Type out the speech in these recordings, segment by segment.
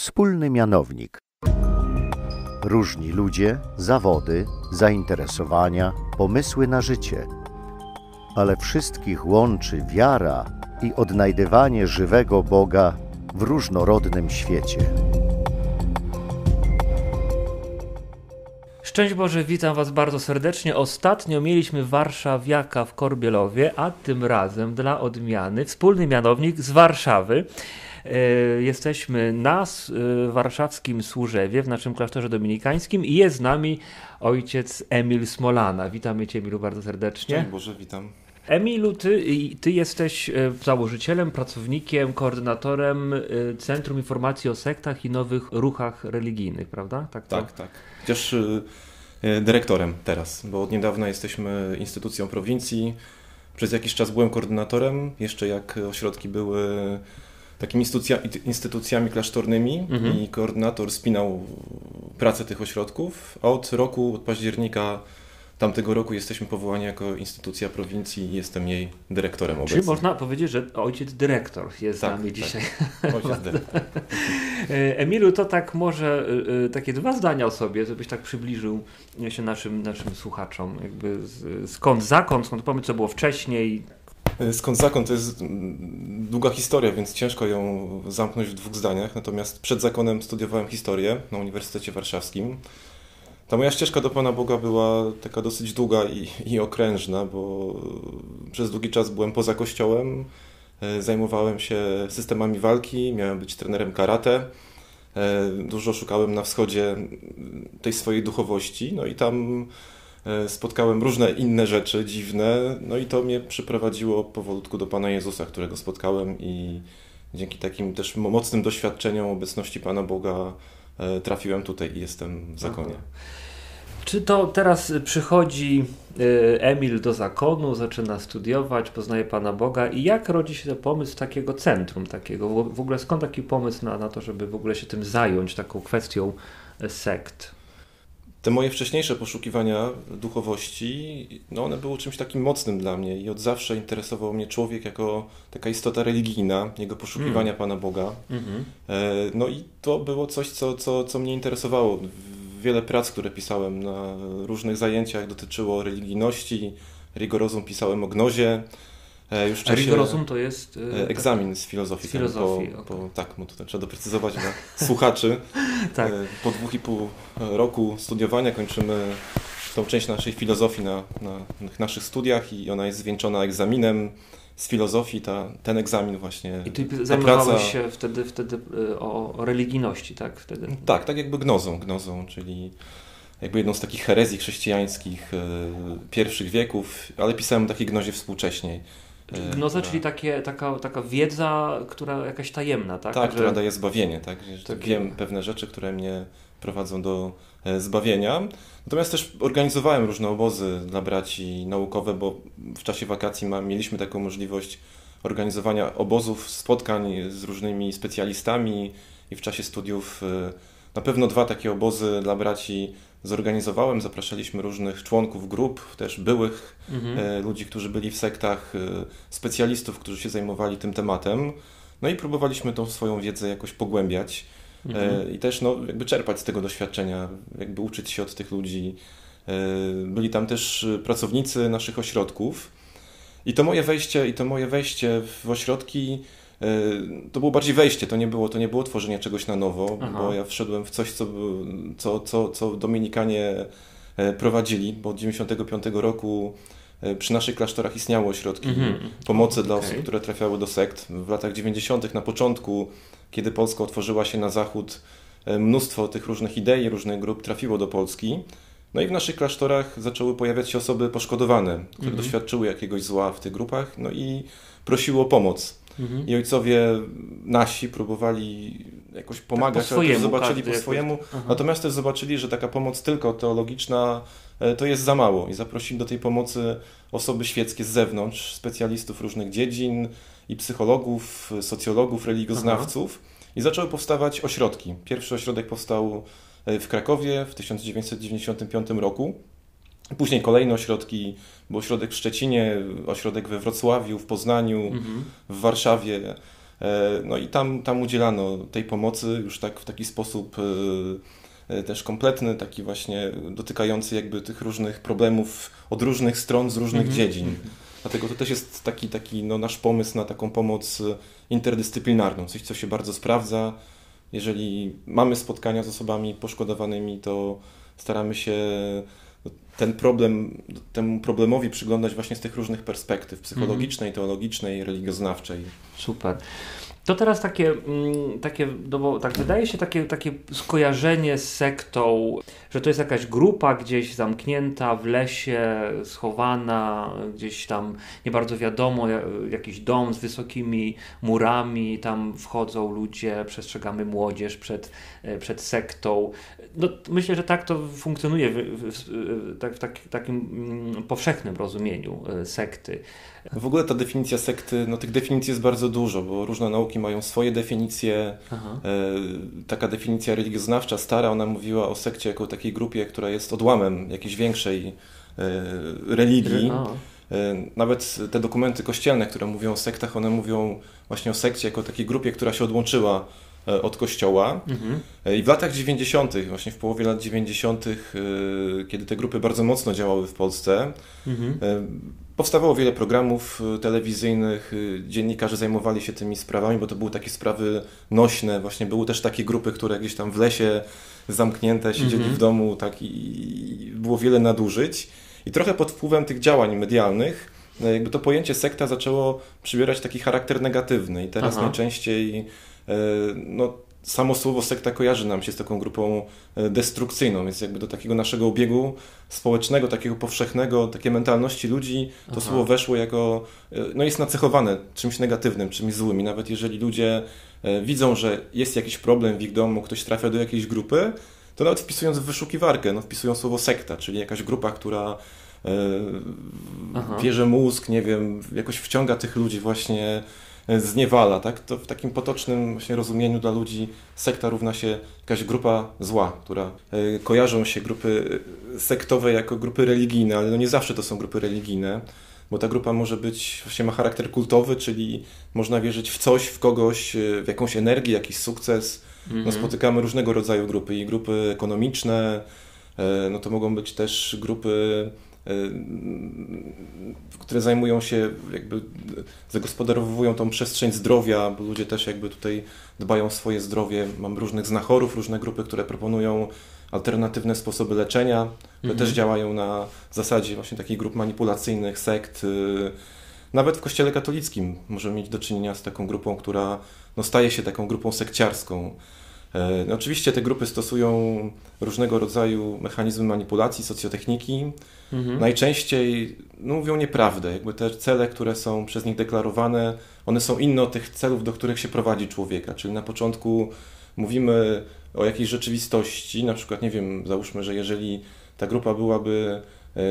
wspólny mianownik. Różni ludzie, zawody, zainteresowania, pomysły na życie, ale wszystkich łączy wiara i odnajdywanie żywego Boga w różnorodnym świecie. Szczęść Boże, witam Was bardzo serdecznie. Ostatnio mieliśmy Warszawiaka w Korbielowie, a tym razem dla odmiany wspólny mianownik z Warszawy. E, jesteśmy na e, warszawskim Służewie, w naszym klasztorze dominikańskim i jest z nami ojciec Emil Smolana. Witamy Cię, Emilu, bardzo serdecznie. Szczęść Boże, witam. Emilu, ty, ty jesteś e, założycielem, pracownikiem, koordynatorem Centrum Informacji o Sektach i Nowych Ruchach Religijnych, prawda? Tak, tak. tak. Chociaż dyrektorem teraz, bo od niedawna jesteśmy instytucją prowincji. Przez jakiś czas byłem koordynatorem, jeszcze jak ośrodki były takimi instytucjami klasztornymi mhm. i koordynator spinał pracę tych ośrodków, a od roku, od października tamtego roku jesteśmy powołani jako instytucja prowincji i jestem jej dyrektorem obecnie. Czyli można powiedzieć, że ojciec dyrektor jest tak, z nami tak. dzisiaj. Ojciec dyrektor. E, Emilu, to tak może e, e, takie dwa zdania o sobie, żebyś tak przybliżył się naszym, naszym słuchaczom. Jakby skąd, zakąd, skąd pomysł, co było wcześniej, skąd zakon to jest mm, długa historia, więc ciężko ją zamknąć w dwóch zdaniach. Natomiast przed zakonem studiowałem historię na Uniwersytecie Warszawskim. Ta moja ścieżka do Pana Boga była taka dosyć długa i, i okrężna, bo przez długi czas byłem poza kościołem, e, zajmowałem się systemami walki, miałem być trenerem karate. E, dużo szukałem na wschodzie tej swojej duchowości, no i tam E, spotkałem różne inne rzeczy dziwne, no i to mnie przyprowadziło powolutku do Pana Jezusa, którego spotkałem i dzięki takim też mocnym doświadczeniom obecności Pana Boga e, trafiłem tutaj i jestem w zakonie. Aha. Czy to teraz przychodzi e, Emil do zakonu, zaczyna studiować, poznaje Pana Boga i jak rodzi się pomysł takiego centrum, takiego, w ogóle skąd taki pomysł na, na to, żeby w ogóle się tym zająć, taką kwestią sekt? Te moje wcześniejsze poszukiwania duchowości, no one były czymś takim mocnym dla mnie i od zawsze interesował mnie człowiek jako taka istota religijna, jego poszukiwania mm. Pana Boga. Mm -hmm. No i to było coś, co, co, co mnie interesowało. Wiele prac, które pisałem na różnych zajęciach dotyczyło religijności, rigorozum pisałem o gnozie, już czasie, rigorozum to jest... E, egzamin z filozofii. Z filozofii po, okay. po, tak, bo tutaj trzeba doprecyzować dla słuchaczy. tak. E, po dwóch i pół roku studiowania kończymy tą część naszej filozofii na, na naszych studiach i ona jest zwieńczona egzaminem z filozofii, ta, ten egzamin właśnie. I ty zajmowałeś praca... się wtedy, wtedy o, o religijności, tak? Wtedy. Tak, tak jakby gnozą, gnozą, czyli jakby jedną z takich herezji chrześcijańskich pierwszych wieków, ale pisałem takie gnozie współcześniej. Gnoza, czyli takie, taka, taka wiedza, która jakaś tajemna, tak? Tak, która daje zbawienie, tak? Tak wiem pewne rzeczy, które mnie prowadzą do e, zbawienia. Natomiast też organizowałem różne obozy dla braci naukowe, bo w czasie wakacji ma, mieliśmy taką możliwość organizowania obozów, spotkań z różnymi specjalistami i w czasie studiów e, na pewno dwa takie obozy dla braci zorganizowałem. Zapraszaliśmy różnych członków grup, też byłych mhm. E, ludzi, którzy byli w sektach, e, specjalistów, którzy się zajmowali tym tematem. No i próbowaliśmy tą swoją wiedzę jakoś pogłębiać e, mhm. i też no, jakby czerpać z tego doświadczenia, jakby uczyć się od tych ludzi. Byli tam też pracownicy naszych ośrodków. I to moje wejście, i to moje wejście w ośrodki to było bardziej wejście, to nie było, to nie było tworzenie czegoś na nowo, Aha. bo ja wszedłem w coś, co, co, co, co Dominikanie e, prowadzili, bo od 1995 roku e, przy naszych klasztorach istniały ośrodki mm -hmm. pomocy dla osób, które trafiały do sekt. W latach 90. na początku, kiedy Polska otworzyła się na zachód, e, mnóstwo tych różnych idei, różnych grup trafiło do Polski. No i w naszych klasztorach zaczęły pojawiać się osoby poszkodowane, które mm -hmm. doświadczyły jakiegoś zła w tych grupach, no i prosiły o pomoc. Mhm. I ojcowie nasi próbowali jakoś pomagać, tak, ale też zobaczyli po swojemu. Jakoś... Natomiast też zobaczyli, że taka pomoc tylko teologiczna e, to jest za mało i zaprosili do tej pomocy osoby świeckie z zewnątrz, specjalistów różnych dziedzin i psychologów, socjologów, religioznawców. Aha. I zaczęły powstawać ośrodki. Pierwszy ośrodek powstał e, w Krakowie w 1995 roku. Później kolejne ośrodki, był ośrodek w Szczecinie, ośrodek we Wrocławiu, w Poznaniu, mhm. w Warszawie. No i tam, tam udzielano tej pomocy już tak w taki sposób też kompletny, taki właśnie dotykający jakby tych różnych problemów od różnych stron, z różnych -hmm. dziedzin. Dlatego to też jest taki, taki no, nasz pomysł na taką pomoc interdyscyplinarną, coś, co się bardzo sprawdza. Jeżeli mamy spotkania z osobami poszkodowanymi, to staramy się ten problem, temu problemowi przyglądać właśnie z tych różnych perspektyw psychologicznej, teologicznej, religioznawczej. Super. To teraz takie, mm, takie no tak wydaje się takie, takie skojarzenie z sektą, że to jest jakaś grupa gdzieś zamknięta w lesie, schowana, gdzieś tam nie bardzo wiadomo, jakiś dom z wysokimi murami, tam wchodzą ludzie, przestrzegamy młodzież przed, e, przed sektą. No, myślę, że tak to funkcjonuje w, w, w, tak, w tak, takim mm, powszechnym rozumieniu e, sekty. W ogóle ta definicja sekty, no tych definicji jest bardzo dużo, bo różne nauki mają swoje definicje. Aha. E, taka definicja religioznawcza, stara, ona mówiła o sekcie jako takiej grupie, która jest odłamem jakiejś większej e, religii. E, nawet te dokumenty kościelne, które mówią o sektach, one mówią właśnie o sekcie jako takiej grupie, która się odłączyła od kościoła. Mhm. I w latach 90., właśnie w połowie lat 90., kiedy te grupy bardzo mocno działały w Polsce, mhm. Powstawało wiele programów telewizyjnych, dziennikarze zajmowali się tymi sprawami, bo to były takie sprawy nośne. Właśnie były też takie grupy, które gdzieś tam w lesie zamknięte siedzieli -hmm. w domu tak i było wiele nadużyć. I trochę pod wpływem tych działań medialnych e, jakby to pojęcie sekta zaczęło przybierać taki charakter negatywny i teraz Aha. najczęściej e, no, samo słowo sekta kojarzy nam się z taką grupą e, destrukcyjną, więc jakby do takiego naszego obiegu społecznego, takiego powszechnego, takiej mentalności ludzi, to Aha. słowo weszło jako, e, no jest nacechowane czymś negatywnym, czymś złym i nawet jeżeli ludzie e, widzą, że jest jakiś problem w ich domu, ktoś trafia do jakiejś grupy, to nawet wpisując w wyszukiwarkę, no wpisują słowo sekta, czyli jakaś grupa, która bierze mózg, nie wiem, jakoś wciąga tych ludzi właśnie zniewala, tak? To w takim potocznym właśnie rozumieniu dla ludzi sekta równa się jakaś grupa zła, która e, kojarzą się grupy sektowe jako grupy religijne, ale no nie zawsze to są grupy religijne, bo ta grupa może być, właśnie ma charakter kultowy, czyli można wierzyć w coś, w kogoś, e, w jakąś energię, jakiś sukces. No, mhm. spotykamy różnego rodzaju grupy i grupy ekonomiczne, e, no to mogą być też grupy które zajmują się, jakby zagospodarowują tą przestrzeń zdrowia, bo ludzie też jakby tutaj dbają o swoje zdrowie. Mam różnych znachorów, różne grupy, które proponują alternatywne sposoby leczenia, które mhm. też działają na zasadzie właśnie takich grup manipulacyjnych, sekt. Y, nawet w kościele katolickim możemy mieć do czynienia z taką grupą, która no, staje się taką grupą sekciarską. E, no, oczywiście te grupy stosują różnego rodzaju mechanizmy manipulacji, socjotechniki. Mhm. Najczęściej no, mówią nieprawdę. Jakby te cele, które są przez nich deklarowane, one są inne od tych celów, do których się prowadzi człowieka. Czyli na początku mówimy o jakiejś rzeczywistości, na przykład, nie wiem, załóżmy, że jeżeli ta grupa byłaby, e,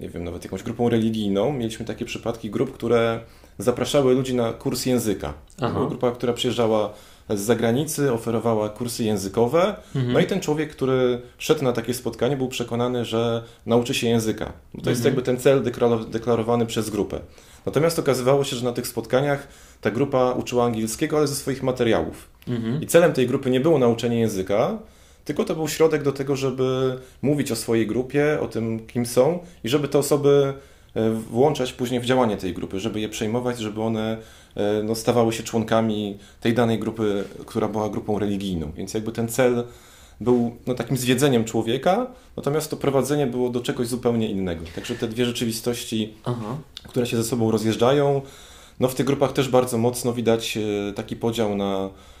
nie wiem, nawet jakąś grupą religijną, mieliśmy takie przypadki grup, które zapraszały ludzi na kurs języka. Była grupa, która przyjeżdżała z zagranicy, oferowała kursy językowe. Mhm. No i ten człowiek, który szedł na takie spotkanie, był przekonany, że nauczy się języka. Bo to jest mhm. jakby ten cel deklarowany przez grupę. Natomiast okazywało się, że na tych spotkaniach ta grupa uczyła angielskiego, ale ze swoich materiałów. Mhm. I celem tej grupy nie było nauczenie języka, tylko to był środek do tego, żeby mówić o swojej grupie, o tym, kim są i żeby te osoby włączać później w działanie tej grupy, żeby je przejmować, żeby one E, no, stawały się członkami tej danej grupy, która była grupą religijną. Więc jakby ten cel był no, takim zwiedzeniem człowieka, natomiast to prowadzenie było do czegoś zupełnie innego. Także te dwie rzeczywistości, Aha. które się ze sobą rozjeżdżają, no w tych grupach też bardzo mocno widać e, taki podział na, e,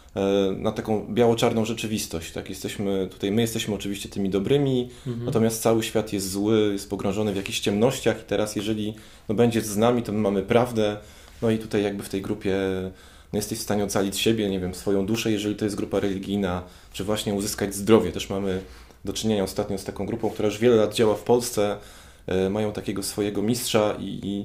na taką biało-czarną rzeczywistość. Tak, jesteśmy tutaj, my jesteśmy oczywiście tymi dobrymi, mhm. natomiast cały świat jest zły, jest pogrążony w jakichś ciemnościach i teraz jeżeli no, będzie z nami, to my mamy prawdę, no i tutaj jakby w tej grupie no jesteś w stanie ocalić siebie, nie wiem, swoją duszę, jeżeli to jest grupa religijna, czy właśnie uzyskać zdrowie. Też mamy do czynienia ostatnio z taką grupą, która już wiele lat działa w Polsce, e, mają takiego swojego mistrza i, i e,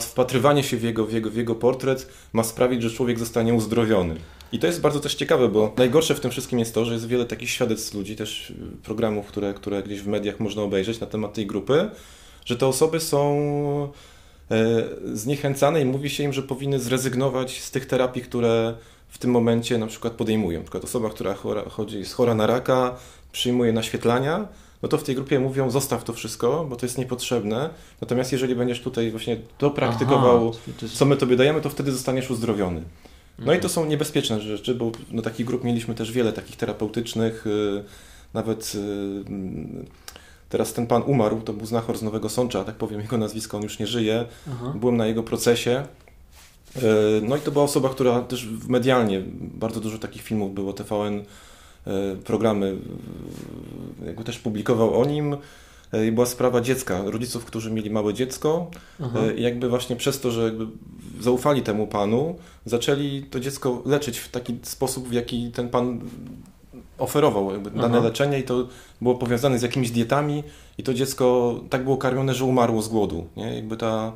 wpatrywanie się w jego, w, jego, w jego portret ma sprawić, że człowiek zostanie uzdrowiony. I to jest bardzo też ciekawe, bo najgorsze w tym wszystkim jest to, że jest wiele takich świadectw ludzi, też programów, które, które gdzieś w mediach można obejrzeć na temat tej grupy, że te osoby są zniechęcane i mówi się im, że powinny zrezygnować z tych terapii, które w tym momencie na przykład podejmują. Na przykład osoba, która chora, chodzi, jest chora na raka, przyjmuje naświetlania, no to w tej grupie mówią zostaw to wszystko, bo to jest niepotrzebne. Natomiast jeżeli będziesz tutaj właśnie to praktykował, Aha, co my tobie dajemy, to wtedy zostaniesz uzdrowiony. No mhm. i to są niebezpieczne rzeczy, bo no, takich grup mieliśmy też wiele takich terapeutycznych, yy, nawet yy, teraz ten pan umarł, to był znachor z Nowego Sącza, tak powiem jego nazwisko, on już nie żyje. Aha. Byłem na jego procesie. Yy, no i to była osoba, która też medialnie, bardzo dużo takich filmów było, TVN programy jakby też publikował o nim. E, I była sprawa dziecka, rodziców, którzy mieli małe dziecko Aha. E, i jakby właśnie przez to, że zaufali temu panu, zaczęli to dziecko leczyć w taki sposób, w jaki ten pan oferował jakby dane Aha. leczenie i to było powiązane z jakimiś dietami i to dziecko tak było karmione, że umarło z głodu. Nie? Jakby ta,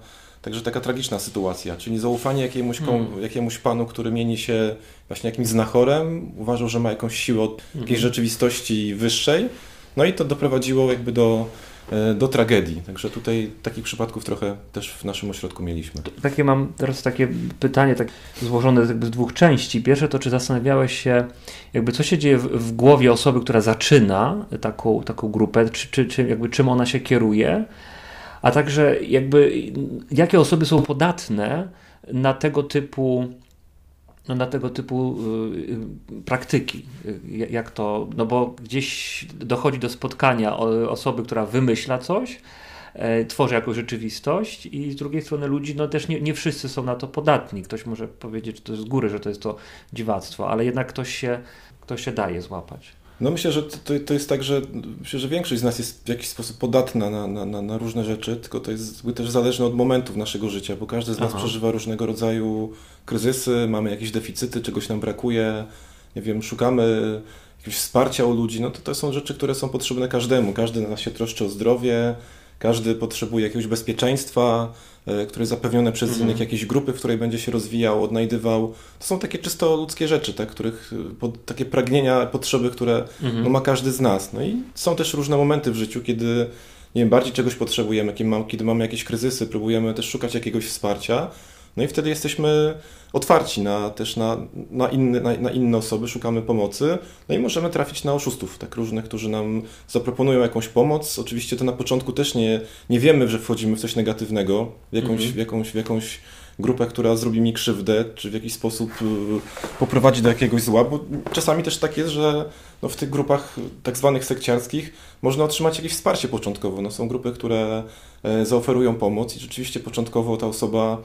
Także taka tragiczna sytuacja, czyli zaufanie jakiemuś, hmm. jakiemuś panu, który mieni się właśnie jakimś znachorem, uważał, że ma jakąś siłę od hmm. jakiejś rzeczywistości wyższej, no i to doprowadziło jakby do, e, do tragedii. Także tutaj takich przypadków trochę też w naszym ośrodku mieliśmy. Takie mam teraz takie pytanie, tak złożone jakby z dwóch części. Pierwsze to, czy zastanawiałeś się, jakby co się dzieje w, w głowie osoby, która zaczyna taką, taką grupę, czy, czy, czy jakby czym ona się kieruje, a także jakby jakie osoby są podatne na tego typu na tego typu y, praktyki. Jak to, no bo gdzieś dochodzi do spotkania osoby, która wymyśla coś, e, tworzy jakąś rzeczywistość i z drugiej strony ludzi, no też nie, nie wszyscy są na to podatni. Ktoś może powiedzieć, że to jest z góry, że to jest to dziwactwo, ale jednak ktoś się, ktoś się daje złapać. No myślę, że to, to jest tak, że myślę, że większość z nas jest w jakiś sposób podatna na, na, na, różne rzeczy, tylko to jest też zależne od momentów naszego życia, bo każdy z nas Aha. przeżywa różnego rodzaju kryzysy, mamy jakieś deficyty, czegoś nam brakuje, nie wiem, szukamy jakiegoś wsparcia u ludzi, no to to są rzeczy, które są potrzebne każdemu. Każdy na nas się troszczy o zdrowie, każdy potrzebuje jakiegoś bezpieczeństwa, które jest zapewnione przez mhm. innych, jakieś grupy, w której będzie się rozwijał, odnajdywał. To są takie czysto ludzkie rzeczy, tak, których, e, pod, takie pragnienia, potrzeby, które mhm. no, ma każdy z nas. No i są też różne momenty w życiu, kiedy nie wiem, bardziej czegoś potrzebujemy, kiedy mamy jakieś kryzysy, próbujemy też szukać jakiegoś wsparcia, no i wtedy jesteśmy otwarci na, też na, na, inne, na, na, inne osoby, szukamy pomocy, no i możemy trafić na oszustów, tak różnych, którzy nam zaproponują jakąś pomoc. Oczywiście to na początku też nie, nie wiemy, że wchodzimy w coś negatywnego, w jakąś, mhm. w jakąś, w jakąś grupę, która zrobi mi krzywdę, czy w jakiś sposób y, poprowadzi do jakiegoś zła, bo czasami też tak jest, że no w tych grupach tak zwanych sekciarskich można otrzymać jakieś wsparcie początkowo. No są grupy, które e, zaoferują pomoc i rzeczywiście początkowo ta osoba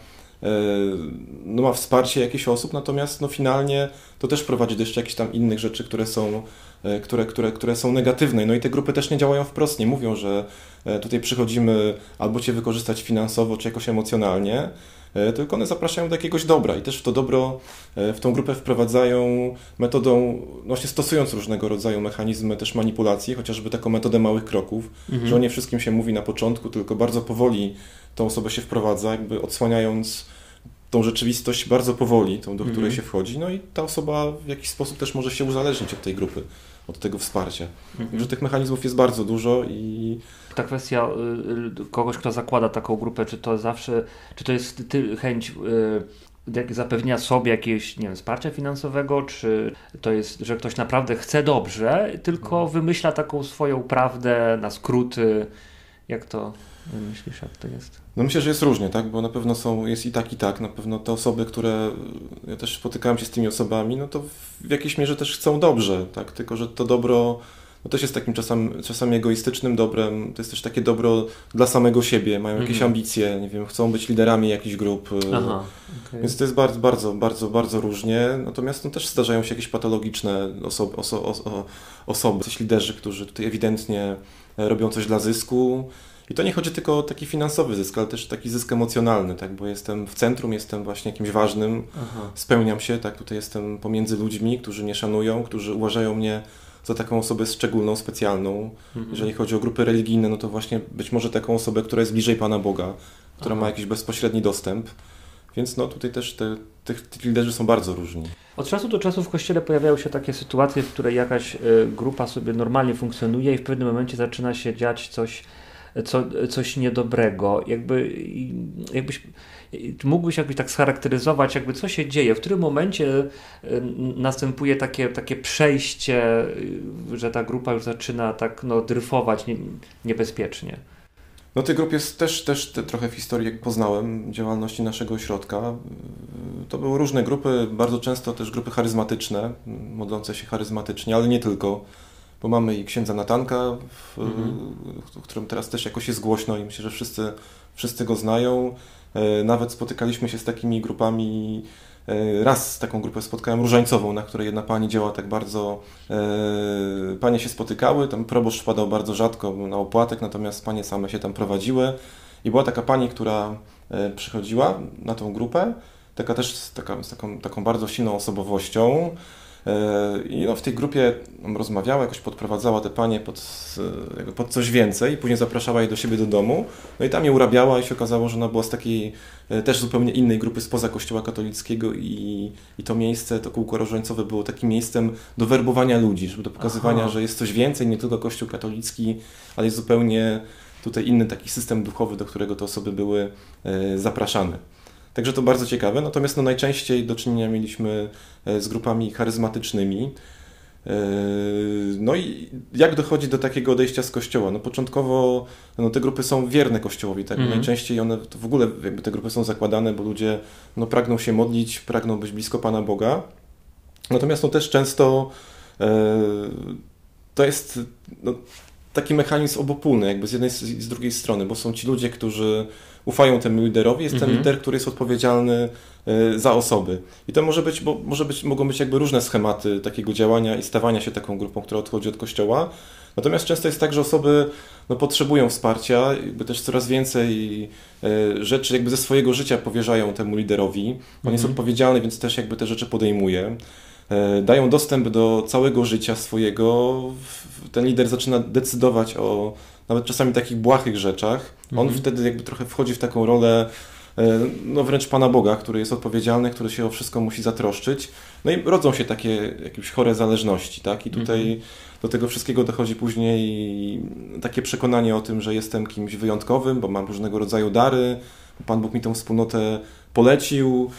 no, ma wsparcie jakichś osób, natomiast no, finalnie to też prowadzi do jeszcze jakichś tam innych rzeczy, które są, e, które, które, które są negatywne. No i te grupy też nie działają wprost, nie mówią, że e, tutaj przychodzimy albo Cię wykorzystać finansowo, czy jakoś emocjonalnie, tylko one zapraszają do jakiegoś dobra i też w to dobro, w tą grupę wprowadzają metodą, właśnie stosując różnego rodzaju mechanizmy też manipulacji, chociażby taką metodę małych kroków, mhm. że o nie wszystkim się mówi na początku, tylko bardzo powoli tą osobę się wprowadza, jakby odsłaniając tą rzeczywistość bardzo powoli, tą, do której mm -hmm. się wchodzi, no i ta osoba w jakiś sposób też może się uzależnić od tej grupy, od tego wsparcia. Mm -hmm. Że tych mechanizmów jest bardzo dużo i... Ta kwestia y, y, kogoś, kto zakłada taką grupę, czy to zawsze, czy to jest ty, chęć y, zapewnienia sobie jakiegoś, nie wiem, wsparcia finansowego, czy to jest, że ktoś naprawdę chce dobrze, tylko mhm. wymyśla taką swoją prawdę na skróty, jak to... Myślisz, jak to jest? No myślę, że jest różnie, tak? Bo na pewno są, jest i tak, i tak. Na pewno te osoby, które, ja też spotykałem się z tymi osobami, no to w jakiejś mierze też chcą dobrze, tak? Tylko, że to dobro no też jest takim czasem, czasami egoistycznym dobrem, to jest też takie dobro dla samego siebie, mają jakieś mhm. ambicje, nie wiem, chcą być liderami jakichś grup, Aha, okay. więc to jest bardzo, bardzo, bardzo, bardzo różnie, natomiast no, też zdarzają się jakieś patologiczne osoby, oso, oso, osoby, coś liderzy, którzy tutaj ewidentnie robią coś dla zysku, i to nie chodzi tylko o taki finansowy zysk, ale też taki zysk emocjonalny, tak? bo jestem w centrum, jestem właśnie jakimś ważnym, Aha. spełniam się, tak? tutaj jestem pomiędzy ludźmi, którzy mnie szanują, którzy uważają mnie za taką osobę szczególną, specjalną. Mhm. Jeżeli chodzi o grupy religijne, no to właśnie być może taką osobę, która jest bliżej Pana Boga, która Aha. ma jakiś bezpośredni dostęp. Więc no tutaj też te, te, te liderzy są bardzo różni. Od czasu do czasu w kościele pojawiają się takie sytuacje, w której jakaś y, grupa sobie normalnie funkcjonuje i w pewnym momencie zaczyna się dziać coś co, coś niedobrego. Jakby, jakbyś, mógłbyś jakbyś tak scharakteryzować, jakby co się dzieje, w którym momencie następuje takie, takie przejście, że ta grupa już zaczyna tak no, dryfować nie, niebezpiecznie. No tej grupie jest też, też te, trochę w historii, jak poznałem działalności naszego ośrodka. To były różne grupy, bardzo często też grupy charyzmatyczne, modlące się charyzmatycznie, ale nie tylko, bo mamy i księdza Natanka, w, mhm. w którym teraz też jakoś jest głośno i myślę, że wszyscy, wszyscy go znają. E, nawet spotykaliśmy się z takimi grupami E, raz taką grupę spotkałem różańcową, na której jedna pani działa tak bardzo. E, panie się spotykały, tam proboszcz wpadał bardzo rzadko na opłatek, natomiast panie same się tam prowadziły. I była taka pani, która e, przychodziła na tą grupę, taka też taka, z taką, taką bardzo silną osobowością. I no, w tej grupie rozmawiała, jakoś podprowadzała te panie pod, pod coś więcej, później zapraszała je do siebie do domu. No i tam je urabiała i się okazało, że ona była z takiej e, też zupełnie innej grupy spoza kościoła katolickiego i, i to miejsce, to kółko rożańcowe było takim miejscem do werbowania ludzi, żeby do pokazywania, Aha. że jest coś więcej, nie tylko kościół katolicki, ale jest zupełnie tutaj inny taki system duchowy, do którego te osoby były e, zapraszane. Także to bardzo ciekawe. Natomiast no, najczęściej do czynienia mieliśmy e, z grupami charyzmatycznymi. E, no i jak dochodzi do takiego odejścia z kościoła? No początkowo no, te grupy są wierne kościołowi, tak? Mm. Najczęściej one w ogóle jakby te grupy są zakładane, bo ludzie no, pragną się modlić, pragną być blisko Pana Boga. Natomiast no, też często e, to jest no, taki mechanizm obopólny, jakby z jednej i z drugiej strony, bo są ci ludzie, którzy ufają temu liderowi, jest ten mhm. lider, który jest odpowiedzialny e, za osoby. I to może być, bo może być, mogą być jakby różne schematy takiego działania i stawania się taką grupą, która odchodzi od kościoła. Natomiast często jest tak, że osoby no, potrzebują wsparcia, jakby też coraz więcej e, rzeczy jakby ze swojego życia powierzają temu liderowi. On mhm. jest odpowiedzialny, więc też jakby te rzeczy podejmuje. E, dają dostęp do całego życia swojego. Ten lider zaczyna decydować o nawet czasami takich błahych rzeczach. On mhm. wtedy jakby trochę wchodzi w taką rolę e, no wręcz Pana Boga, który jest odpowiedzialny, który się o wszystko musi zatroszczyć. No i rodzą się takie jakieś chore zależności, tak? I tutaj mhm. do tego wszystkiego dochodzi później takie przekonanie o tym, że jestem kimś wyjątkowym, bo mam różnego rodzaju dary, Pan Bóg mi tą wspólnotę polecił,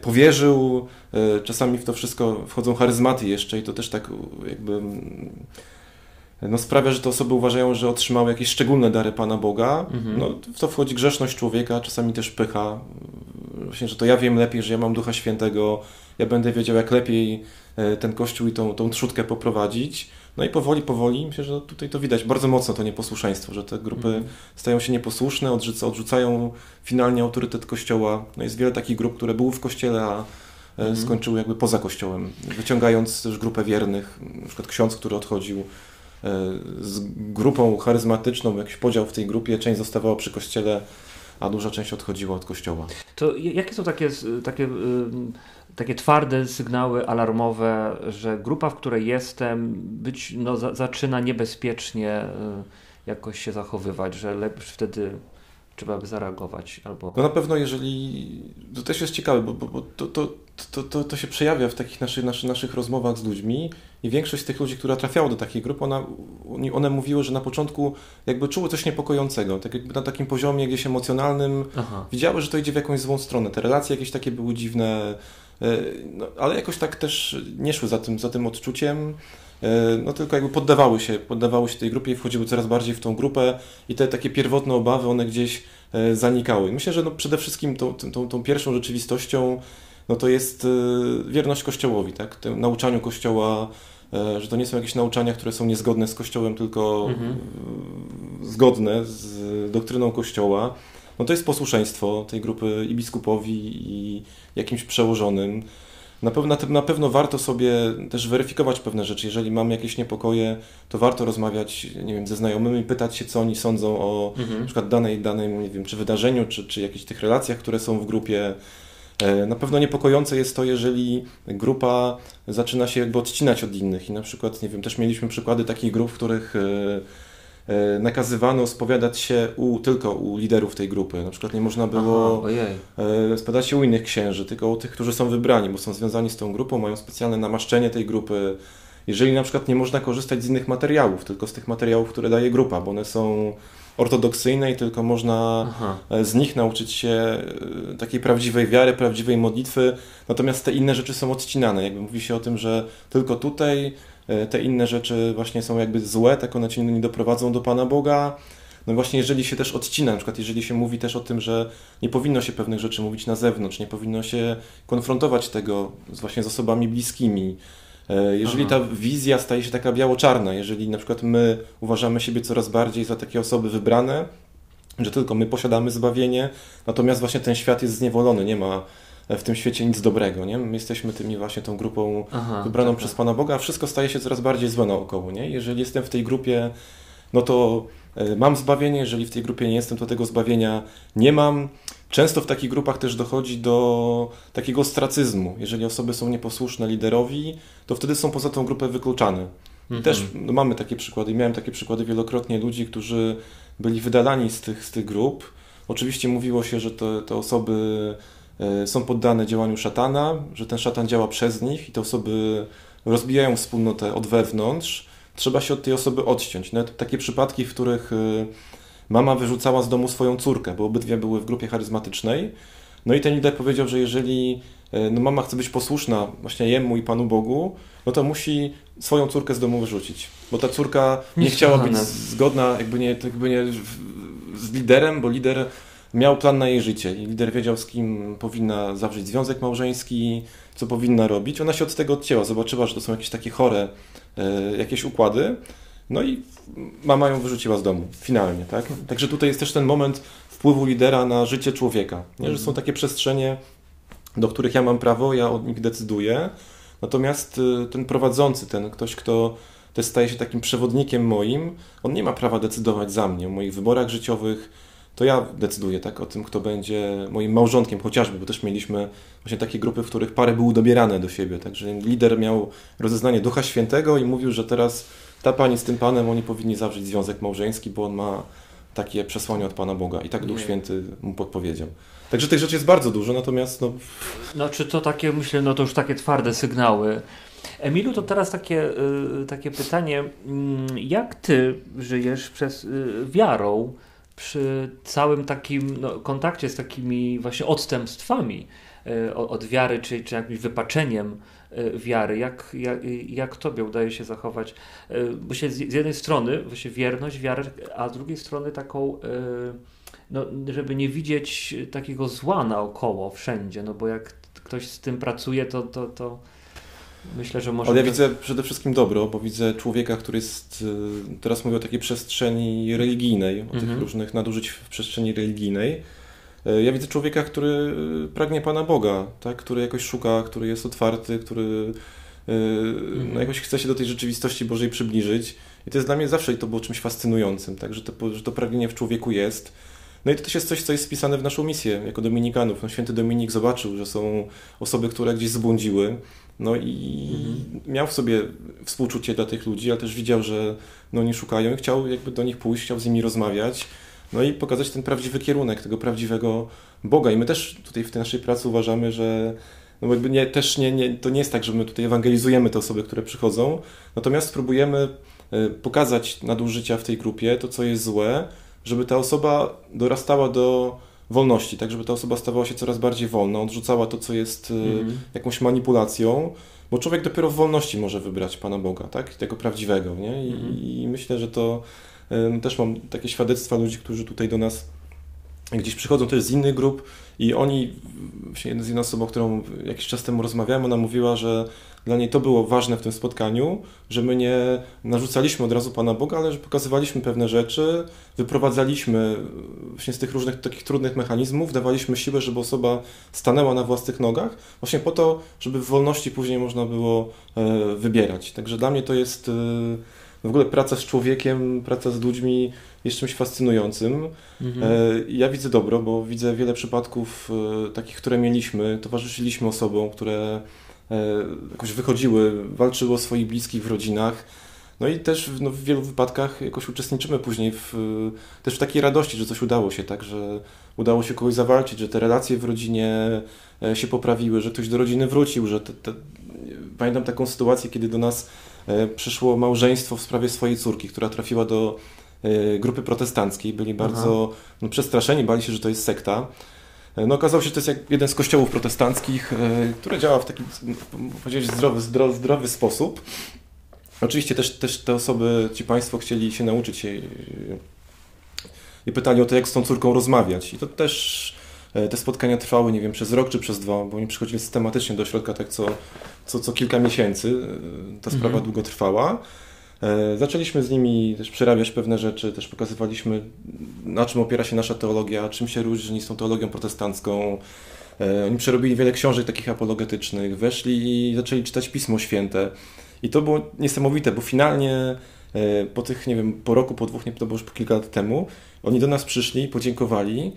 powierzył. E, czasami w to wszystko wchodzą charyzmaty jeszcze i to też tak jakby no sprawia, że te osoby uważają, że otrzymały jakieś szczególne dary Pana Boga. Mhm. No, w to wchodzi grzeszność człowieka, czasami też pycha. Właśnie, że to ja wiem lepiej, że ja mam Ducha Świętego, ja będę wiedział, jak lepiej e, ten Kościół i tą, tą trzutkę poprowadzić. No i powoli, powoli, myślę, że tutaj to widać bardzo mocno to nieposłuszeństwo, że te grupy mhm. stają się nieposłuszne, odrzuca, odrzucają finalnie autorytet Kościoła. No jest wiele takich grup, które były w Kościele, a e, mhm. skończyły jakby poza Kościołem, wyciągając też grupę wiernych, na przykład ksiądz, który odchodził z grupą charyzmatyczną, jakiś podział w tej grupie, część zostawała przy kościele, a duża część odchodziła od kościoła. To jakie są takie, takie, takie twarde sygnały alarmowe, że grupa, w której jestem, być, no, za, zaczyna niebezpiecznie y, jakoś się zachowywać, że wtedy trzeba by zareagować. Albo... No na pewno jeżeli, to też jest ciekawe, bo, bo, bo to, to, to, to, to się przejawia w takich naszych, naszych, naszych rozmowach z ludźmi i większość z tych ludzi, która trafiała do takiej grupy, ona, one mówiły, że na początku jakby czuły coś niepokojącego, tak jakby na takim poziomie gdzieś emocjonalnym Aha. widziały, że to idzie w jakąś złą stronę. Te relacje jakieś takie były dziwne, e, no, ale jakoś tak też nie szły za tym, za tym odczuciem e, no tylko jakby poddawały się, poddawały się tej grupie i wchodziły coraz bardziej w tą grupę i te takie pierwotne obawy, one gdzieś e, zanikały. Myślę, że no przede wszystkim tą, tą, tą pierwszą rzeczywistością no to jest wierność Kościołowi, tak? Tym nauczaniu Kościoła, E, że to nie są jakieś nauczania, które są niezgodne z Kościołem, tylko mhm. zgodne z doktryną Kościoła. No to jest posłuszeństwo tej grupy i biskupowi, i jakimś przełożonym. Na pewno, na pewno warto sobie też weryfikować pewne rzeczy. Jeżeli mamy jakieś niepokoje, to warto rozmawiać nie wiem, ze znajomymi, pytać się, co oni sądzą o mhm. na przykład danej, danym, nie wiem, czy wydarzeniu, czy, czy jakichś tych relacjach, które są w grupie. E, na pewno niepokojące jest to, jeżeli grupa zaczyna się jakby odcinać od innych i na przykład, nie wiem, też mieliśmy przykłady takich grup, w których e, nakazywano spowiadać się u, tylko u liderów tej grupy. Na przykład nie można było Aha, spowiadać się u innych księży, tylko u tych, którzy są wybrani, bo są związani z tą grupą, mają specjalne namaszczenie tej grupy. Jeżeli na przykład nie można korzystać z innych materiałów, tylko z tych materiałów, które daje grupa, bo one są ortodoksyjnej, tylko można Aha. z nich nauczyć się takiej prawdziwej wiary, prawdziwej modlitwy, natomiast te inne rzeczy są odcinane. Jakby mówi się o tym, że tylko tutaj te inne rzeczy właśnie są jakby złe, tak one cię nie doprowadzą do Pana Boga, no właśnie, jeżeli się też odcina, na przykład jeżeli się mówi też o tym, że nie powinno się pewnych rzeczy mówić na zewnątrz, nie powinno się konfrontować tego z, właśnie z osobami bliskimi, e, jeżeli Aha. ta wizja staje się taka biało-czarna, jeżeli na przykład my uważamy siebie coraz bardziej za takie osoby wybrane, że tylko my posiadamy zbawienie, natomiast właśnie ten świat jest zniewolony, nie ma w tym świecie nic dobrego, nie? My jesteśmy tymi właśnie tą grupą Aha, wybraną tak, przez tak. Pana Boga, a wszystko staje się coraz bardziej złe naokoło, nie? Jeżeli jestem w tej grupie, no to E, mam zbawienie, jeżeli w tej grupie nie jestem, to tego zbawienia nie mam. Często w takich grupach też dochodzi do takiego ostracyzmu. Jeżeli osoby są nieposłuszne liderowi, to wtedy są poza tą grupę wykluczane. Mhm. Też no, mamy takie przykłady, miałem takie przykłady wielokrotnie ludzi, którzy byli wydalani z tych, z tych grup. Oczywiście mówiło się, że te, te osoby są poddane działaniu szatana, że ten szatan działa przez nich i te osoby rozbijają wspólnotę od wewnątrz trzeba się od tej osoby odciąć. Nawet takie przypadki, w których y, mama wyrzucała z domu swoją córkę, bo obydwie były w grupie charyzmatycznej. No i ten lider powiedział, że jeżeli y, no mama chce być posłuszna właśnie jemu i Panu Bogu, no to musi swoją córkę z domu wyrzucić. Bo ta córka nie, nie chciała być zgodna jakby nie, jakby nie z liderem, bo lider miał plan na jej życie i lider wiedział, z kim powinna zawrzeć związek małżeński, co powinna robić. Ona się od tego odcięła, zobaczyła, że to są jakieś takie chore E, jakieś układy, no i mama ją wyrzuciła z domu, finalnie, tak? Także tutaj jest też ten moment wpływu lidera na życie człowieka, nie? że są takie przestrzenie, do których ja mam prawo, ja o nich decyduję, natomiast y, ten prowadzący, ten ktoś, kto też staje się takim przewodnikiem moim, on nie ma prawa decydować za mnie o moich wyborach życiowych, to ja decyduję tak o tym, kto będzie moim małżonkiem chociażby, bo też mieliśmy właśnie takie grupy, w których pary były dobierane do siebie, także lider miał rozeznanie Ducha Świętego i mówił, że teraz ta pani z tym panem, oni powinni zawrzeć związek małżeński, bo on ma takie przesłanie od Pana Boga i tak Duch Nie. Święty mu podpowiedział. Także tych rzeczy jest bardzo dużo, natomiast no... No czy to takie, myślę, no to już takie twarde sygnały. Emilu, to teraz takie, y, takie pytanie. Mm, jak ty żyjesz przez y, wiarą przy całym takim no, kontakcie z takimi właśnie odstępstwami y, od wiary, czy, czy jakimś wypaczeniem y, wiary, jak, jak, jak Tobie udaje się zachować, y, bo się z, z jednej strony właśnie wierność, wiarę, a z drugiej strony taką, no, żeby nie widzieć takiego zła naokoło wszędzie, no bo jak ktoś z tym pracuje, to, to, to Myślę, że może. Ale ja widzę przede wszystkim dobro, bo widzę człowieka, który jest. Y, teraz mówię o takiej przestrzeni religijnej, o tych mhm. różnych nadużyć w przestrzeni religijnej. Y, ja widzę człowieka, który y, pragnie Pana Boga, tak? który jakoś szuka, który jest otwarty, który mhm. no, jakoś chce się do tej rzeczywistości Bożej przybliżyć. I to jest dla mnie zawsze i to było czymś fascynującym, tak? że, to, że to pragnienie w człowieku jest. No i to też jest coś, co jest spisane w naszą misję jako Dominikanów. No, święty Dominik zobaczył, że są osoby, które gdzieś zbłądziły no i mhm. miał w sobie współczucie dla tych ludzi, ale też widział, że no, nie szukają i chciał jakby do nich pójść, chciał z nimi rozmawiać, no i pokazać ten prawdziwy kierunek tego prawdziwego Boga. I my też tutaj w tej naszej pracy uważamy, że no jakby nie, też nie, nie, to nie jest tak, że my tutaj ewangelizujemy te osoby, które przychodzą, natomiast próbujemy e, pokazać nadużycia w tej grupie, to co jest złe, żeby ta osoba dorastała do wolności, tak żeby ta osoba stawała się coraz bardziej wolna, odrzucała to, co jest mm. jakąś manipulacją, bo człowiek dopiero w wolności może wybrać Pana Boga, tak? Tego prawdziwego, nie? I, mm. i myślę, że to y, też mam takie świadectwa ludzi, którzy tutaj do nas gdzieś przychodzą też z innych grup i oni, z osobą, którą jakiś czas temu rozmawiałem, ona mówiła, że dla niej to było ważne w tym spotkaniu, że my nie narzucaliśmy od razu Pana Boga, ale że pokazywaliśmy pewne rzeczy, wyprowadzaliśmy właśnie z tych różnych takich trudnych mechanizmów, dawaliśmy siłę, żeby osoba stanęła na własnych nogach, właśnie po to, żeby w wolności później można było e, wybierać. Także dla mnie to jest e, w ogóle praca z człowiekiem, praca z ludźmi jest czymś fascynującym. Mhm. E, ja widzę dobro, bo widzę wiele przypadków takich, które mieliśmy, towarzyszyliśmy osobom, które E, jakoś wychodziły, walczyły o swoich bliskich w rodzinach. No i też no, w wielu wypadkach jakoś uczestniczymy później w, też w takiej radości, że coś udało się, tak, że udało się kogoś zawalczyć, że te relacje w rodzinie e, się poprawiły, że ktoś do rodziny wrócił, że te, te... pamiętam taką sytuację, kiedy do nas e, przyszło małżeństwo w sprawie swojej córki, która trafiła do grupy protestanckiej, byli bardzo no, przestraszeni, bali się, że to jest sekta. No okazało się, że to jest jak jeden z kościołów protestanckich, który działa w taki, powiedzieć, zdrowy, zdrowy, zdrowy sposób. Oczywiście też, też te osoby, ci Państwo chcieli się nauczyć się i pytali o to, jak z tą córką rozmawiać. I to też e, te spotkania trwały, nie wiem, przez rok czy przez dwa, bo oni przychodzili systematycznie do środka tak co, co, co kilka miesięcy. E, ta sprawa mhm. długo trwała. E, zaczęliśmy z nimi też przerabiać pewne rzeczy, też pokazywaliśmy, na czym opiera się nasza teologia, czym się różni z tą teologią protestancką. Oni przerobili wiele książek takich apologetycznych, weszli i zaczęli czytać Pismo Święte. I to było niesamowite, bo finalnie po tych, nie wiem, po roku, po dwóch, nie, to było już po kilka lat temu, oni do nas przyszli, podziękowali,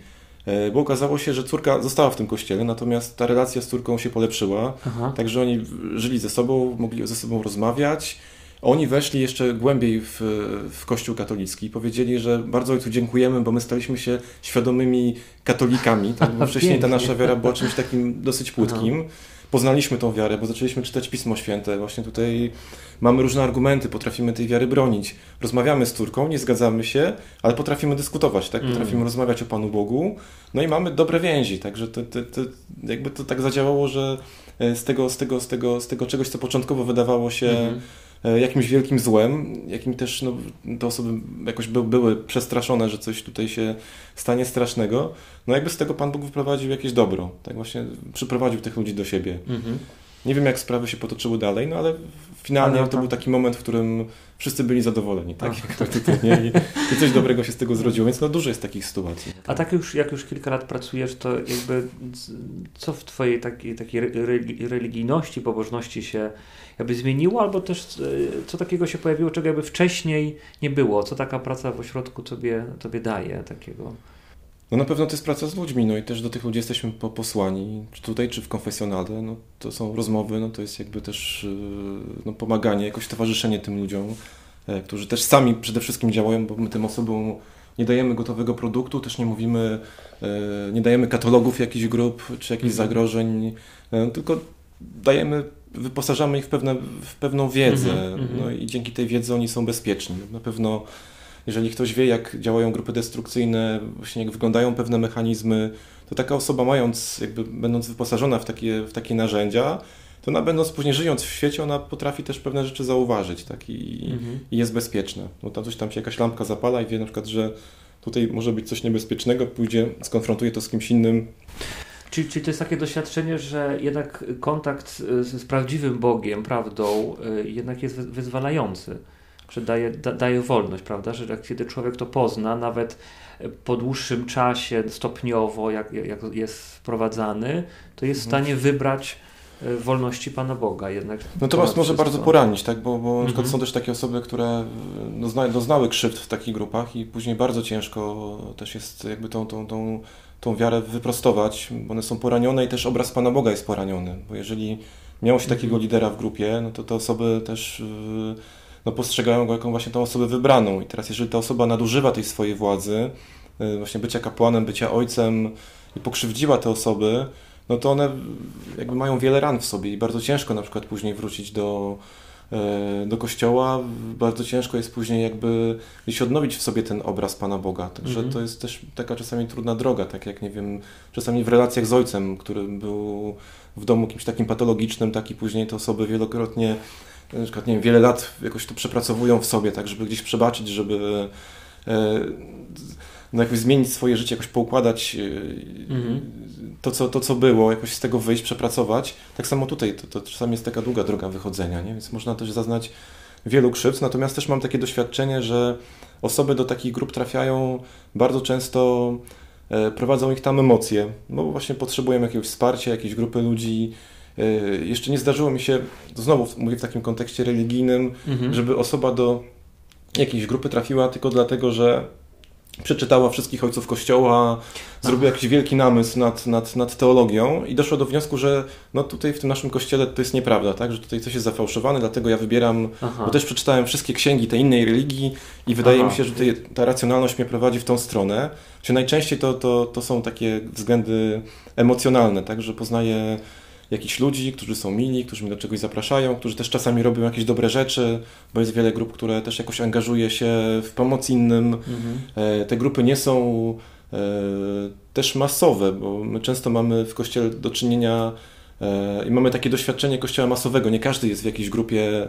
e, bo okazało się, że córka została w tym kościele, natomiast ta relacja z córką się polepszyła, Aha. także oni żyli ze sobą, mogli ze sobą rozmawiać. Oni weszli jeszcze głębiej w, w Kościół katolicki i powiedzieli, że bardzo Ojcu dziękujemy, bo my staliśmy się świadomymi katolikami. Tak? Bo wcześniej ta nasza wiara była czymś takim dosyć płytkim. Aha poznaliśmy tą wiarę, bo zaczęliśmy czytać Pismo Święte. Właśnie tutaj mamy różne argumenty, potrafimy tej wiary bronić. Rozmawiamy z córką, nie zgadzamy się, ale potrafimy dyskutować, tak? Potrafimy mm. rozmawiać o Panu Bogu. No i mamy dobre więzi, także to, to, to, jakby to tak zadziałało, że e, z tego, z tego, z tego, z tego czegoś, co początkowo wydawało się mm jakimś wielkim złem, jakim też no, te osoby jakoś by, były przestraszone, że coś tutaj się stanie strasznego. No jakby z tego Pan Bóg wyprowadził jakieś dobro, tak właśnie przyprowadził tych ludzi do siebie. Mhm. Nie wiem, jak sprawy się potoczyły dalej, no ale finalnie to był taki moment, w którym wszyscy byli zadowoleni, tak? Tutaj nie, i coś dobrego się z tego zrodziło, więc no dużo jest takich sytuacji. A tak już, jak już kilka lat pracujesz, to jakby co w twojej takiej, takiej religijności, pobożności się jakby zmieniło, albo też e, co takiego się pojawiło, czego jakby wcześniej nie było? Co taka praca w ośrodku tobie, tobie daje takiego? No na pewno to jest praca z ludźmi, no i też do tych ludzi jesteśmy posłani, czy tutaj, czy w konfesjonale, no to są rozmowy, no to jest jakby też e, no, pomaganie, jakoś towarzyszenie tym ludziom, e, którzy też sami przede wszystkim działają, bo my tym osobom nie dajemy gotowego produktu, też nie mówimy, nie dajemy katalogów jakichś grup, czy jakichś mhm. zagrożeń, tylko dajemy wyposażamy ich w, pewne, w pewną wiedzę mm -hmm, no i dzięki tej wiedzy oni są bezpieczni. Na pewno jeżeli ktoś wie, jak działają grupy destrukcyjne, właśnie jak wyglądają pewne mechanizmy, to taka osoba mając, jakby będąc wyposażona w takie, w takie narzędzia, to ona będąc później żyjąc w świecie, ona potrafi też pewne rzeczy zauważyć tak? I, mhm. i jest bezpieczna. No tam coś tam się jakaś lampka zapala i wie na przykład, że tutaj może być coś niebezpiecznego, pójdzie, skonfrontuje to z kimś innym, Czyli, czyli to jest takie doświadczenie, że jednak kontakt z, z prawdziwym Bogiem, prawdą, y, jednak jest wyzwalający, że daje, da, daje wolność, prawda? Że jak kiedy człowiek to pozna, nawet po dłuższym czasie, stopniowo, jak, jak jest wprowadzany, to jest w mhm. stanie wybrać y, wolności Pana Boga jednak. No to was może bardzo poranić, tak? bo, bo mhm. są też takie osoby, które dozna, doznały krzywd w takich grupach i później bardzo ciężko też jest jakby tą, tą, tą tą wiarę wyprostować, bo one są poranione i też obraz Pana Boga jest poraniony, bo jeżeli miało się takiego mhm. lidera w grupie, no to te osoby też y, no, postrzegają go jako właśnie tą osobę wybraną i teraz jeżeli ta osoba nadużywa tej swojej władzy, y, właśnie bycia kapłanem, bycia ojcem i pokrzywdziła te osoby, no to one jakby mają wiele ran w sobie i bardzo ciężko na przykład później wrócić do, E, do kościoła, bardzo ciężko jest później jakby gdzieś odnowić w sobie ten obraz Pana Boga. Także mm -hmm. to jest też taka czasami trudna droga, tak jak nie wiem, czasami w relacjach z ojcem, który był w domu kimś takim patologicznym, tak i później te osoby wielokrotnie, na przykład nie wiem, wiele lat jakoś to przepracowują w sobie, tak żeby gdzieś przebaczyć, żeby e, no jakoś zmienić swoje życie, jakoś poukładać mm -hmm. to, co, to, co było, jakoś z tego wyjść, przepracować. Tak samo tutaj, to, to czasami jest taka długa droga wychodzenia, nie? więc można też zaznać wielu krzywd, natomiast też mam takie doświadczenie, że osoby do takich grup trafiają bardzo często e, prowadzą ich tam emocje, no bo właśnie potrzebują jakiegoś wsparcia, jakiejś grupy ludzi. E, jeszcze nie zdarzyło mi się, znowu mówię w takim kontekście religijnym, mhm. żeby osoba do jakiejś grupy trafiła tylko dlatego, że przeczytała wszystkich ojców kościoła, zrobiła jakiś wielki namysł nad, nad, nad teologią i doszła do wniosku, że no tutaj w tym naszym kościele to jest nieprawda, tak? że tutaj coś jest zafałszowane, dlatego ja wybieram, Aha. bo też przeczytałem wszystkie księgi tej innej religii i wydaje Aha. mi się, że tutaj ta racjonalność mnie prowadzi w tą stronę. Czy najczęściej to, to, to są takie względy emocjonalne, tak? że poznaję jakichś ludzi, którzy są mili, którzy mnie do czegoś zapraszają, którzy też czasami robią jakieś dobre rzeczy, bo jest wiele grup, które też jakoś angażuje się w pomoc innym. Mhm. Te grupy nie są też masowe, bo my często mamy w kościele do czynienia i mamy takie doświadczenie kościoła masowego. Nie każdy jest w jakiejś grupie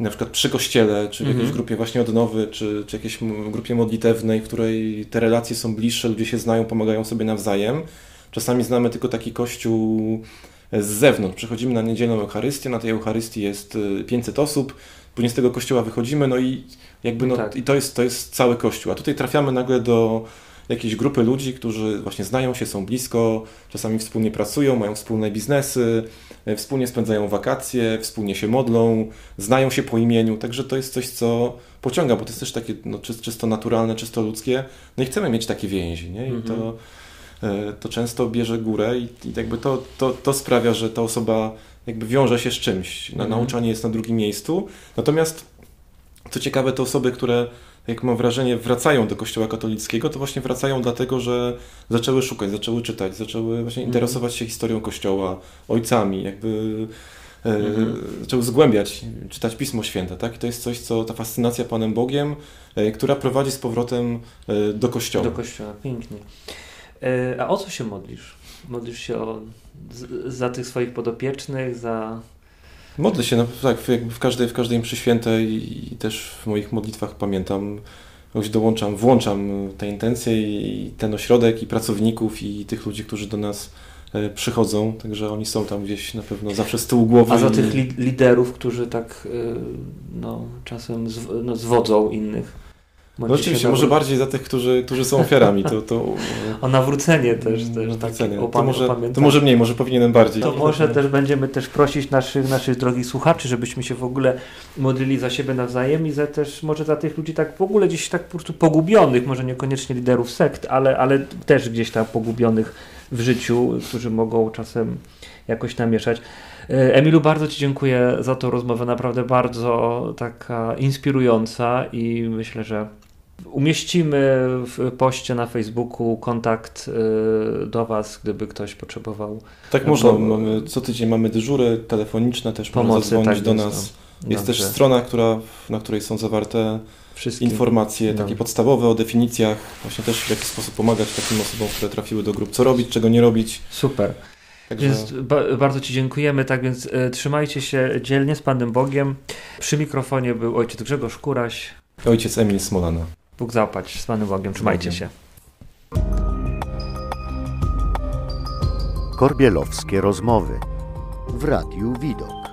na przykład przy kościele, czy w jakiejś mhm. grupie właśnie odnowy, czy, czy jakiejś grupie modlitewnej, w której te relacje są bliższe, ludzie się znają, pomagają sobie nawzajem. Czasami znamy tylko taki kościół z zewnątrz. Przychodzimy na niedzielną Eucharystię, na tej Eucharystii jest 500 y, osób, później z tego kościoła wychodzimy, no i jakby no, tak. i to jest, to jest cały kościół. A tutaj trafiamy nagle do jakiejś grupy ludzi, którzy właśnie znają się, są blisko, czasami wspólnie pracują, mają wspólne biznesy, e, wspólnie spędzają wakacje, wspólnie się modlą, znają się po imieniu, także to jest coś, co pociąga, bo to jest też takie no, czysto naturalne, czysto ludzkie, no i chcemy mieć takie więzi, nie? I to, mhm. E, to często bierze górę i, i jakby to, to, to sprawia, że ta osoba jakby wiąże się z czymś. Na, mhm. Nauczanie jest na drugim miejscu. Natomiast co ciekawe, te osoby, które jak mam wrażenie, wracają do Kościoła katolickiego, to właśnie wracają dlatego, że zaczęły szukać, zaczęły czytać, zaczęły właśnie mhm. interesować się historią Kościoła, ojcami, jakby e, mhm. zaczęły zgłębiać, czytać Pismo Święte, tak? I to jest coś, co ta fascynacja Panem Bogiem, e, która prowadzi z powrotem do Kościoła. Do Kościoła, pięknie. A o co się modlisz? Modlisz się o, za tych swoich podopiecznych, za Modlę się, no, tak, w, każdej, w każdej mszy świętej i też w moich modlitwach pamiętam, jakoś dołączam, włączam te intencje i ten ośrodek i pracowników i tych ludzi, którzy do nas e, przychodzą, także oni są tam gdzieś na pewno zawsze z tyłu głowy. A za i... tych li liderów, którzy tak e, no, czasem no, zwodzą innych. No oczywiście, może bardziej za tych, którzy, którzy są ofiarami. To, to... O nawrócenie też. też nawrócenie. Tak, to, może, to może mniej, może powinienem bardziej. To może też będziemy też prosić naszych, naszych drogich słuchaczy, żebyśmy się w ogóle modlili za siebie nawzajem i za też może za tych ludzi tak w ogóle gdzieś tak po prostu pogubionych, może niekoniecznie liderów sekt, ale, ale też gdzieś tam pogubionych w życiu, którzy mogą czasem jakoś namieszać. E, Emilu, bardzo Ci dziękuję za tą rozmowę, naprawdę bardzo taka inspirująca i myślę, że Umieścimy w poście na Facebooku kontakt y, do Was, gdyby ktoś potrzebował. Tak można, mamy, co tydzień mamy dyżury telefoniczne, też pomocy, można zadzwonić tak, do nas. No. Jest też strona, która, na której są zawarte Wszystkie. informacje takie podstawowe o definicjach, właśnie też w jaki sposób pomagać takim osobom, które trafiły do grup, co robić, czego nie robić. Super. Także... Więc ba bardzo Ci dziękujemy, tak więc y, trzymajcie się dzielnie z Panem Bogiem. Przy mikrofonie był ojciec Grzegorz Kuraś. Ojciec Emil Smolana. Bóg zapłać z Panem Bogiem. Trzymajcie się. Korbielowskie rozmowy w Radiu Widok.